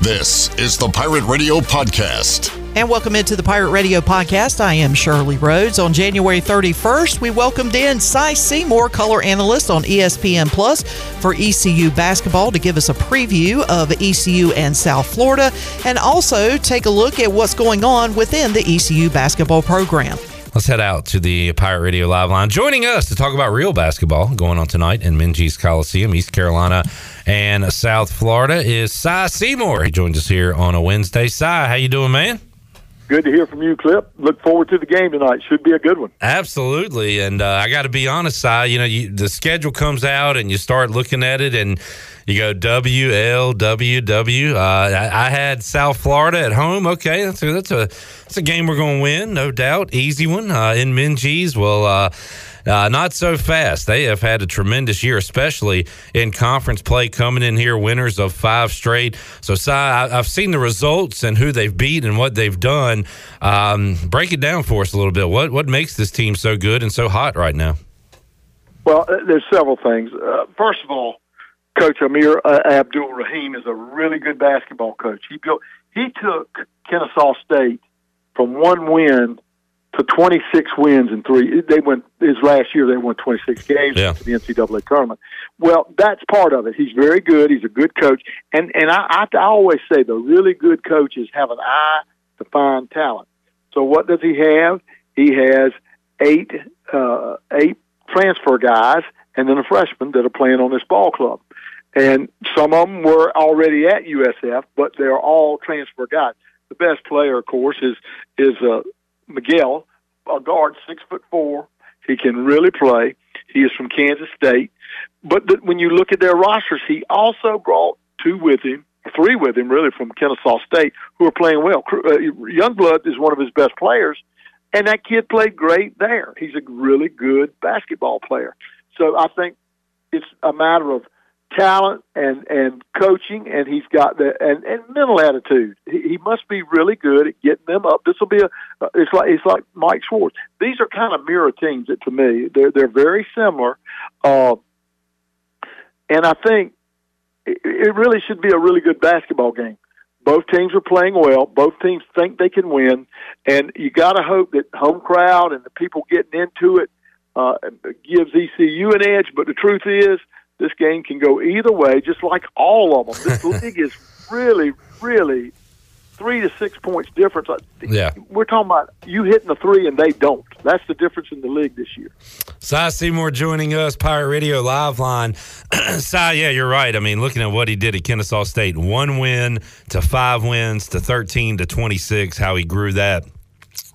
This is the Pirate Radio Podcast. And welcome into the Pirate Radio Podcast. I am Shirley Rhodes. On January 31st, we welcomed in Cy Seymour, color analyst on ESPN Plus for ECU basketball, to give us a preview of ECU and South Florida, and also take a look at what's going on within the ECU basketball program. Let's head out to the Pirate Radio Live line. Joining us to talk about real basketball going on tonight in Minges Coliseum, East Carolina and South Florida is Cy Seymour. He joins us here on a Wednesday. Cy, how you doing, man? Good to hear from you, Clip. Look forward to the game tonight. Should be a good one. Absolutely, and uh, I got to be honest, Cy. You know, you, the schedule comes out and you start looking at it, and you go W L W W. Uh, I, I had South Florida at home. Okay, that's a that's a, that's a game we're going to win, no doubt. Easy one uh, in Minges. Well. Uh, not so fast. They have had a tremendous year, especially in conference play, coming in here winners of five straight. So, Si, I, have seen the results and who they've beat and what they've done. Um, break it down for us a little bit. What what makes this team so good and so hot right now? Well, there's several things. Uh, first of all, Coach Amir uh, Abdur-Rahim is a really good basketball coach. He built. He took Kennesaw State from one win to 26 wins in three. They went his last year. They won 26 games yeah. to the NCAA tournament. Well, that's part of it. He's very good. He's a good coach, and and I, I, I always say the really good coaches have an eye to find talent. So what does he have? He has eight uh, eight transfer guys, and then a freshman that are playing on this ball club. And some of them were already at USF, but they're all transfer guys. The best player, of course, is is uh, Miguel, a guard, six foot four. He can really play. He is from Kansas State. But the, when you look at their rosters, he also brought two with him, three with him, really, from Kennesaw State, who are playing well. Uh, Youngblood is one of his best players, and that kid played great there. He's a really good basketball player. So I think it's a matter of talent and and coaching, and he's got the and, and mental attitude. He, he must be really good at getting them up. This will be a uh, it's like it's like Mike Schwartz. These are kind of mirror teams that, to me. They're they're very similar, uh, and I think it, it really should be a really good basketball game. Both teams are playing well. Both teams think they can win, and you got to hope that home crowd and the people getting into it uh, gives ECU an edge. But the truth is this game can go either way, just like all of them. This league is really, really three to six points difference. Yeah, we're talking about you hitting the three and they don't. That's the difference in the league this year. Cy Seymour joining us, Pirate Radio Live Line. Cy, yeah, you're right. I mean, looking at what he did at Kennesaw State, one win to five wins to thirteen to twenty six, how he grew that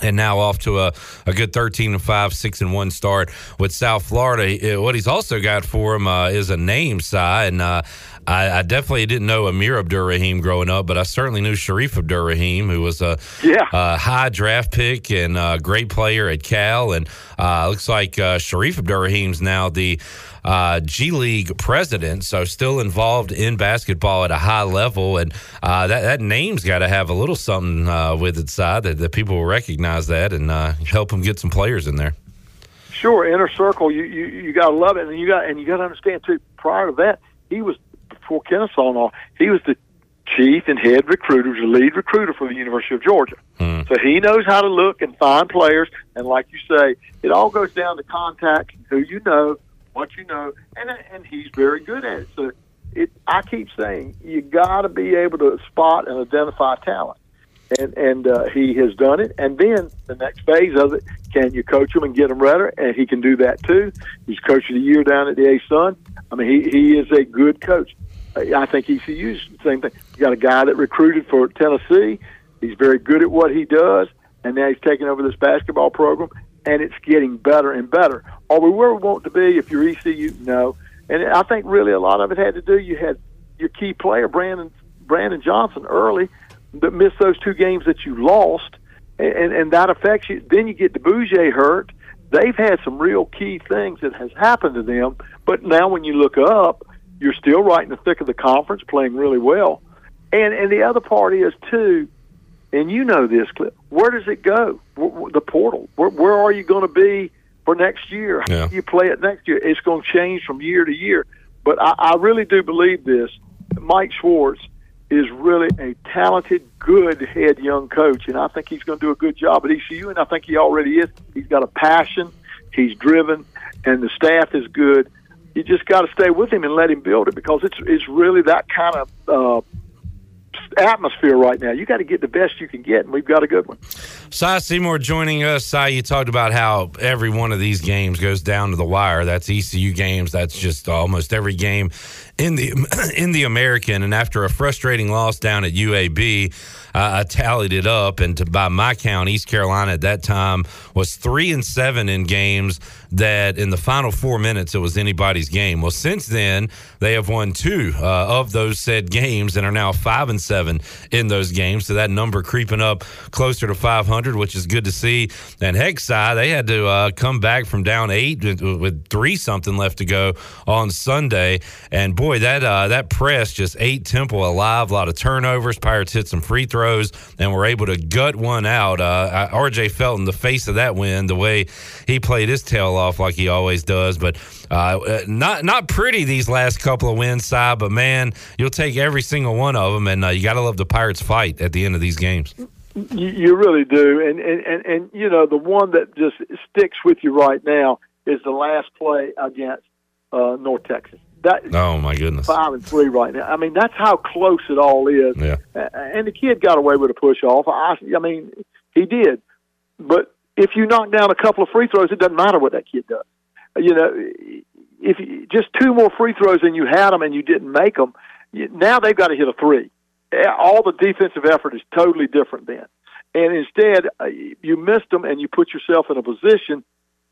and now off to a, a good 13 and 5 6 and 1 start with south florida. What he's also got for him uh, is a name Cy, and uh, I, I, definitely didn't know Amir Abdur-Rahim growing up, but I certainly knew Shareef Abdur-Rahim, who was a, yeah. a high draft pick and a great player at Cal. And uh, looks like uh, Shareef Abdur-Rahim's now the uh, G League president, so still involved in basketball at a high level. And uh, that, that name's got to have a little something uh, with its side that, that people will recognize that and uh, help them get some players in there. Sure, inner circle. You you, you got to love it, and you got and you got to understand too. Prior to that, he was before Kennesaw and all. He was the chief and head recruiter, the lead recruiter for the University of Georgia. Hmm. So he knows how to look and find players. And like you say, it all goes down to contact, who you know, what you know, and and he's very good at it. So it, I keep saying you got to be able to spot and identify talent, and and uh, he has done it. And then the next phase of it, can you coach him and get him ready? And he can do that too. He's coach of the year down at the ASUN. I mean, he he is a good coach. I think ECU's the same thing. You got a guy that recruited for Tennessee. He's very good at what he does, and now he's taking over this basketball program and it's getting better and better. Are we where we want to be if you're ECU? No. And I think really a lot of it had to do you had your key player Brandon Brandon Johnson early that missed those two games that you lost, and and that affects you. Then you get DeBouge hurt. They've had some real key things that has happened to them, but now when you look up, you're still right in the thick of the conference, playing really well. And and the other part is too and you know this, Clip. Where does it go? The portal. Where, where are you going to be for next year? Yeah. you play it next year? It's going to change from year to year. But I, I really do believe this. Mike Schwartz is really a talented, good head young coach, and I think he's going to do a good job at ECU, and I think he already is. He's got a passion, he's driven, and the staff is good. You just got to stay with him and let him build it because it's it's really that kind of uh, atmosphere right now. You got to get the best you can get, and we've got a good one. Cy Seymour joining us. Cy, you talked about how every one of these games goes down to the wire. That's ECU games. That's just almost every game in the in the American. And after a frustrating loss down at UAB, uh, I tallied it up, and to, by my count, East Carolina at that time was three and seven in games that in the final four minutes it was anybody's game. Well, since then they have won two uh, of those said games and are now five and seven in those games. So that number creeping up closer to 500, which is good to see. And Hexai, they had to uh, come back from down eight with, with, three something left to go on Sunday. And boy, that uh, that press just ate Temple alive. A lot of turnovers. Pirates hit some free throws and were able to gut one out. Uh, RJ Felton, the face of that win, the way he played his tail off like he always does. But uh, uh, not not pretty these last couple of wins, Cy. But man, you'll take every single one of them, and uh, you got to love the Pirates fight at the end of these games. You, you really do, and, and and and you know the one that just sticks with you right now is the last play against uh, North Texas. That, oh my goodness, five and three right now. I mean, that's how close it all is. Yeah. And the kid got away with a push off. I, I mean, he did. But if you knock down a couple of free throws, it doesn't matter what that kid does. You know, if you, just two more free throws and you had them and you didn't make them, now they've got to hit a three. All the defensive effort is totally different then. And instead, uh, you missed them and you put yourself in a position.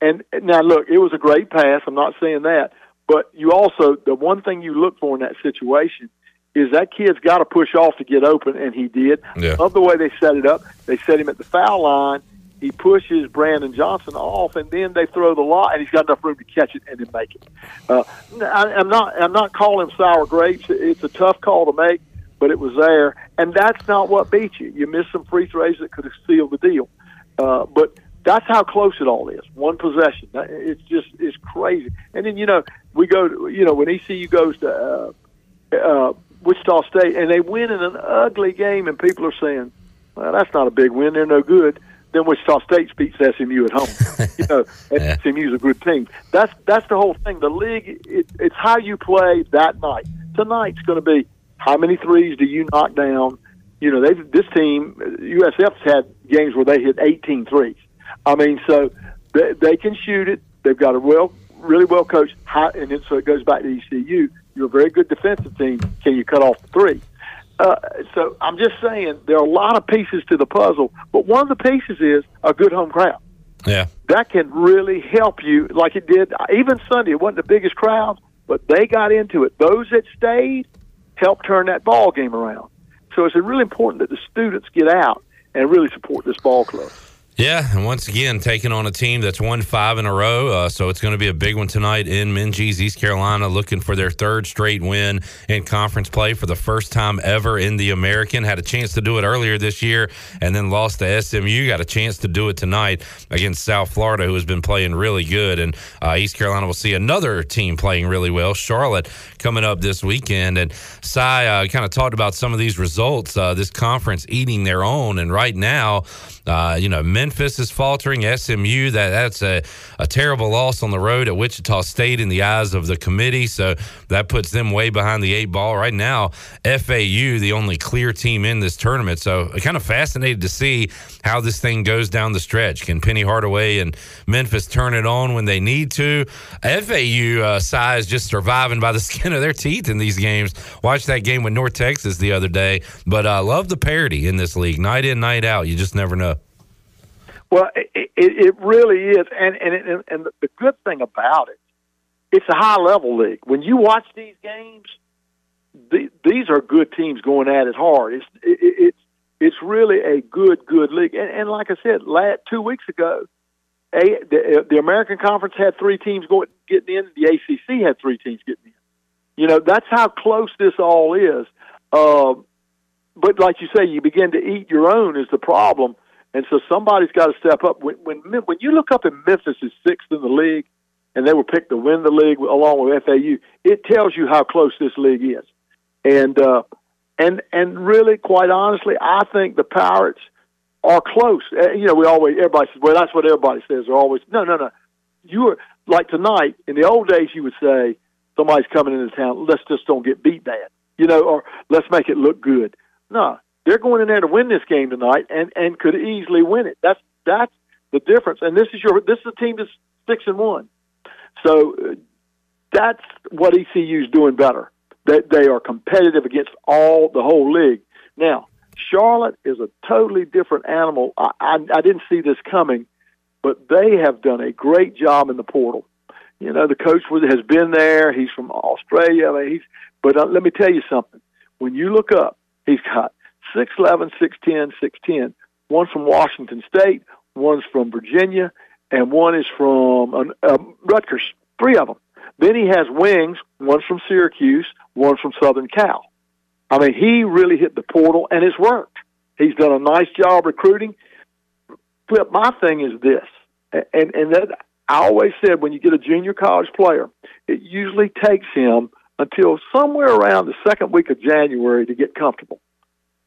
And now, look, it was a great pass. I'm not saying that. But you also, the one thing you look for in that situation is that kid's got to push off to get open, and he did. Yeah. Love the way they set it up. They set him at the foul line. He pushes Brandon Johnson off, and then they throw the law, and he's got enough room to catch it and then make it. Uh, I, I'm not. I'm not calling sour grapes. It's a tough call to make, but it was there, and that's not what beat you. You missed some free throws that could have sealed the deal, uh, but that's how close it all is. One possession. It's just it's crazy. And then you know we go. To, you know when ECU goes to uh, uh, Wichita State and they win in an ugly game, and people are saying, "Well, that's not a big win. They're no good." Then Wichita State beats SMU at home. you know, yeah. SMU's a good team. That's that's the whole thing. The league, it, it's how you play that night. Tonight's going to be how many threes do you knock down? You know, they've this team USF's had games where they hit 18 threes. I mean, so they, they can shoot it. They've got a well, really well coached, high, and it, so it goes back to ECU. You're a very good defensive team. Can you cut off the three? Uh, so I'm just saying there are a lot of pieces to the puzzle, but one of the pieces is a good home crowd. Yeah, that can really help you, like it did. Even Sunday, it wasn't the biggest crowd, but they got into it. Those that stayed helped turn that ball game around. So it's really important that the students get out and really support this ball club. Yeah, and once again, taking on a team that's won five in a row. Uh, so it's going to be a big one tonight in Minges, East Carolina, looking for their third straight win in conference play for the first time ever in the American. Had a chance to do it earlier this year and then lost to SMU. Got a chance to do it tonight against South Florida, who has been playing really good. And uh, East Carolina will see another team playing really well, Charlotte, coming up this weekend. And Cy uh, kind of talked about some of these results, uh, this conference eating their own. And right now, uh, you know, Memphis is faltering. SMU that that's a, a terrible loss on the road at Wichita State in the eyes of the committee. So that puts them way behind the eight ball right now. FAU, the only clear team in this tournament. So kind of fascinated to see how this thing goes down the stretch. Can Penny Hardaway and Memphis turn it on when they need to? FAU uh, size just surviving by the skin of their teeth in these games. Watched that game with North Texas the other day, but I uh, love the parity in this league, night in, night out. You just never know. Well, it, it, it really is, and and and the good thing about it, it's a high level league. When you watch these games, the, these are good teams going at it hard. It's it, it's it's really a good good league. And, and like I said, last, two weeks ago, a, the, the American Conference had three teams going getting in. The ACC had three teams getting in. You know that's how close this all is. Uh, but like you say, you begin to eat your own is the problem and so somebody's got to step up. When, when when you look up at Memphis is sixth in the league, and they were picked to win the league along with FAU, it tells you how close this league is. And uh, and and really, quite honestly, I think the Pirates are close. Uh, you know, we always everybody says, well, that's what everybody says. They're always no, no, no. You are like tonight. In the old days, you would say somebody's coming into town. Let's just don't get beat bad, you know, or let's make it look good. No, they're going in there to win this game tonight, and and could easily win it. That's that's the difference. And this is your this is a team that's six and one. So uh, that's what ECU is doing better. That they are competitive against all the whole league. Now, Charlotte is a totally different animal. I, I, I didn't see this coming, but they have done a great job in the portal. You know, the coach was, has been there. He's from Australia. He's. But uh, let me tell you something. When you look up, he's got six eleven, six ten, six ten. One from Washington State, one's from Virginia, and one is from uh, uh, Rutgers. Three of them. Then he has wings. One's from Syracuse, one from Southern Cal. I mean, he really hit the portal, and it's worked. He's done a nice job recruiting. Clip, my thing is this, and and that I always said when you get a junior college player, it usually takes him until somewhere around the second week of January to get comfortable.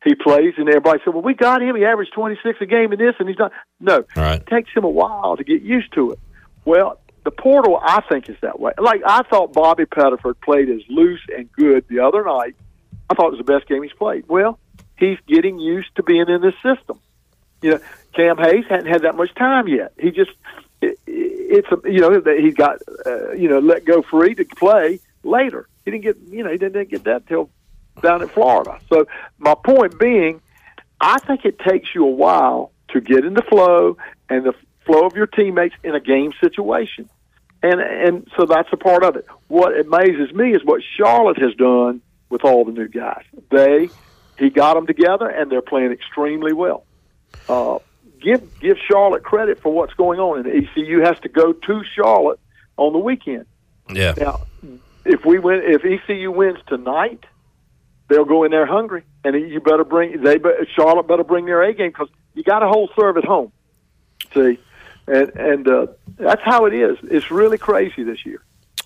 He plays, and everybody said, "Well, we got him. He averaged 26 a game in this, and he's not." No, right. it takes him a while to get used to it. Well, the portal, I think, is that way. Like I thought Bobby Pettiford played as loose and good the other night. I thought it was the best game he's played. Well, he's getting used to being in this system. You know, Cam Hayes hadn't had that much time yet. He just it, it's a you know he got uh, you know let go free to play later. He didn't get you know he didn't get that till down in Florida. So my point being, I think it takes you a while to get in the flow and the flow of your teammates in a game situation. And and so that's a part of it. What amazes me is what Charlotte has done with all the new guys. They he got them together and they're playing extremely well. Uh, give give Charlotte credit for what's going on, and ECU has to go to Charlotte on the weekend. Yeah. Now, if we win, if ECU wins tonight, they'll go in there hungry, and you better bring they Charlotte better bring their A game because you got a whole serve at home. See, and and uh, that's how it is. It's really crazy this year.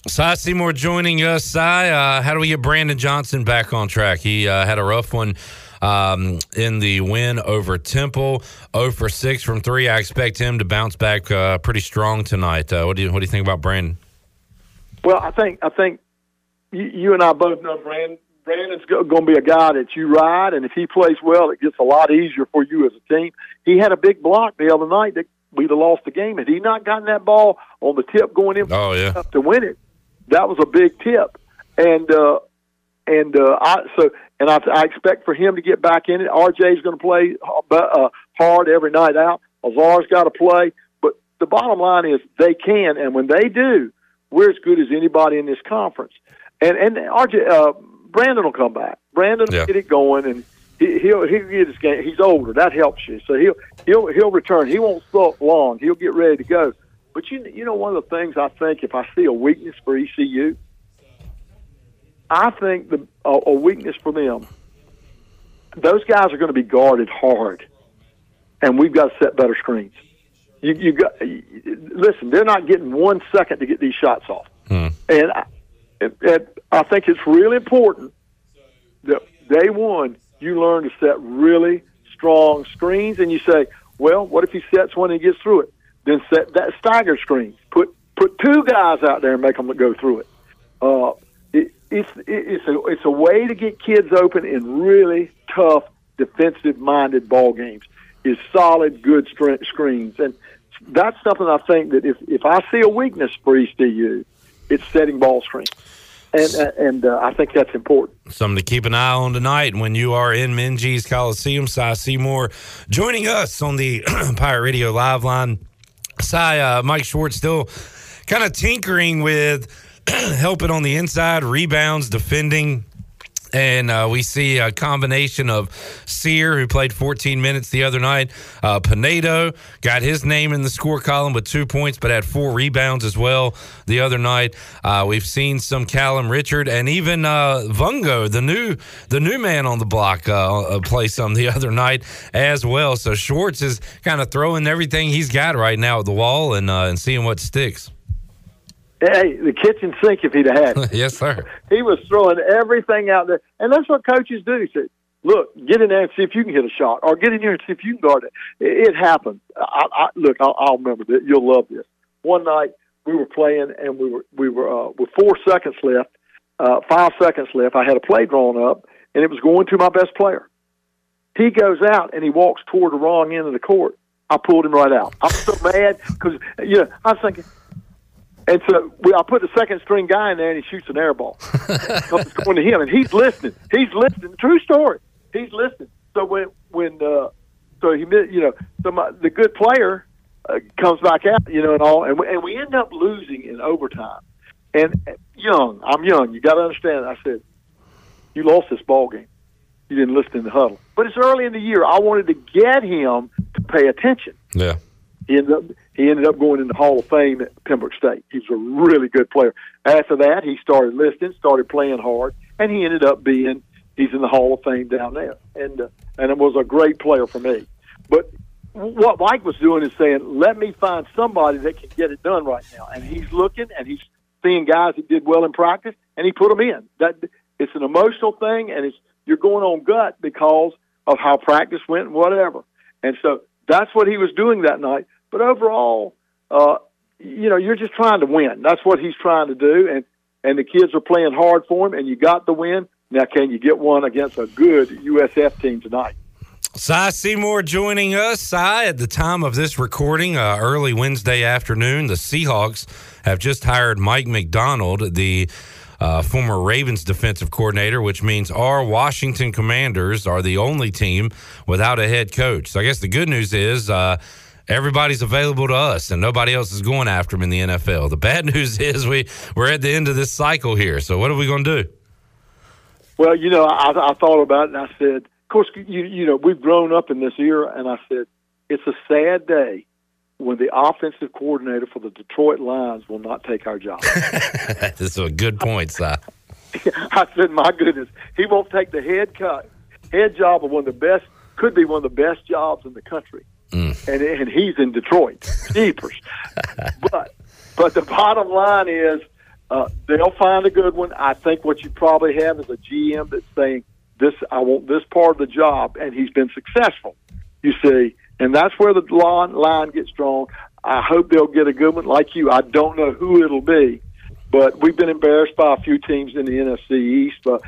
Cy Seymour joining us. Cy, uh, how do we get Brandon Johnson back on track? He uh, had a rough one um, in the win over Temple. 0 for 6 from 3. I expect him to bounce back uh, pretty strong tonight. Uh, what do you What do you think about Brandon? Well, I think I think you, you and I both know Brandon. Brandon's going to be a guy that you ride, and if he plays well, it gets a lot easier for you as a team. He had a big block the other night that we'd have lost the game had he not gotten that ball on the tip going in oh, yeah. to win it. That was a big tip, and uh, and uh, I so and I, I expect for him to get back in it. RJ's going to play uh, hard every night out. Azar's got to play, but the bottom line is they can, and when they do, we're as good as anybody in this conference. And and RJ uh, Brandon will come back. Brandon will Yeah. get it going, and he, he'll he'll get his game. He's older, that helps you. So he'll he'll he'll return. He won't sulk long. He'll get ready to go. But you you know one of the things I think if I see a weakness for ECU, I think the a, a weakness for them. Those guys are going to be guarded hard, and we've got to set better screens. You you got listen. They're not getting one second to get these shots off, Hmm. and I, and, and I think it's really important that day one you learn to set really strong screens, and you say, well, what if he sets one and gets through it? Then set that stagger screen. Put put two guys out there and make them go through it. Uh, it it's it, it's a it's a way to get kids open in really tough defensive minded ball games. Is solid, good screens, and that's something I think that if if I see a weakness for ECU, it's setting ball screens, and uh, and uh, I think that's important. Something to keep an eye on tonight when you are in Minges Coliseum. Cy Seymour joining us on the Pirate Radio live line. Cy, uh, Mike Schwartz still kind of tinkering with helping on the inside, rebounds, defending. And uh, we see a combination of Sear, who played 14 minutes the other night. Uh, Pinedo got his name in the score column with two points, but had four rebounds as well the other night. Uh, we've seen some Callum Richard and even uh, Vungo, the new the new man on the block, uh, uh, play some the other night as well. So Schwartz is kind of throwing everything he's got right now at the wall and and seeing what sticks. Hey, the kitchen sink if he'd have had it. yes, sir. He was throwing everything out there, and that's what coaches do. He said, "Look, get in there and see if you can hit a shot, or get in here and see if you can guard it." It, it happened. I, I, look, I'll, I'll remember this. You'll love this. One night we were playing, and we were we were uh, with four seconds left, uh, five seconds left. I had a play drawn up, and it was going to my best player. He goes out and he walks toward the wrong end of the court. I pulled him right out. I'm so mad because you know I was thinking and so we, I put the second string guy in there, and he shoots an air ball. it's going to him, and he's listening. He's listening. True story. He's listening. So when when uh, so he you know so my, the good player uh, comes back out, you know, and all, and we, and we end up losing in overtime. And uh, young, I'm young. You got to understand. I said, you lost this ball game. You didn't listen in the huddle. But it's early in the year. I wanted to get him to pay attention. Yeah. He ended up he ended up going in the Hall of Fame at Pembroke State. He was a really good player. After that, he started listening, started playing hard, and he ended up being he's in the Hall of Fame down there, and uh, and it was a great player for me. But what Mike was doing is saying, let me find somebody that can get it done right now, and he's looking and he's seeing guys that did well in practice, and he put them in. That it's an emotional thing, and it's you're going on gut because of how practice went and whatever. And so that's what he was doing that night. But overall, uh, you know, you're just trying to win. That's what he's trying to do, and and the kids are playing hard for him. And you got the win. Now, can you get one against a good USF team tonight? Cy Seymour joining us. Cy, at the time of this recording, uh, early Wednesday afternoon, the Seahawks have just hired Mike Macdonald, the uh, former Ravens defensive coordinator, which means our Washington Commanders are the only team without a head coach. So I guess the good news is. Uh, everybody's available to us and nobody else is going after them in the NFL. The bad news is we we're at the end of this cycle here. So what are we going to do? Well, you know, I, I thought about it and I said, of course, you you know, we've grown up in this era, and I said, it's a sad day when the offensive coordinator for the Detroit Lions will not take our job. That's a good point, Si. I said, my goodness, he won't take the head cut, head job of one of the best, could be one of the best jobs in the country. Mm. And and he's in Detroit. Jeepers. but but the bottom line is uh, they'll find a good one. I think what you probably have is a GM that's saying this I want this part of the job, and he's been successful. You see, and that's where the line line gets drawn. I hope they'll get a good one like you. I don't know who it'll be, but we've been embarrassed by a few teams in the NFC East. But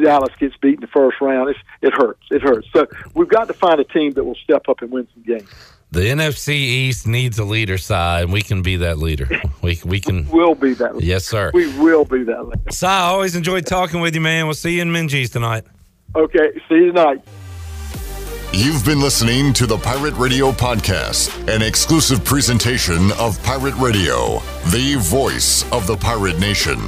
Dallas gets beat in the first round. It's, it hurts. It hurts. So we've got to find a team that will step up and win some games. The NFC East needs a leader Cy, and we can be that leader. We we can. we will be that. Leader. Yes, sir. We will be that leader. Si, I always enjoyed talking with you, man. We'll see you in Minges tonight. Okay, see you tonight. You've been listening to the Pirate Radio Podcast, an exclusive presentation of Pirate Radio, the voice of the pirate nation.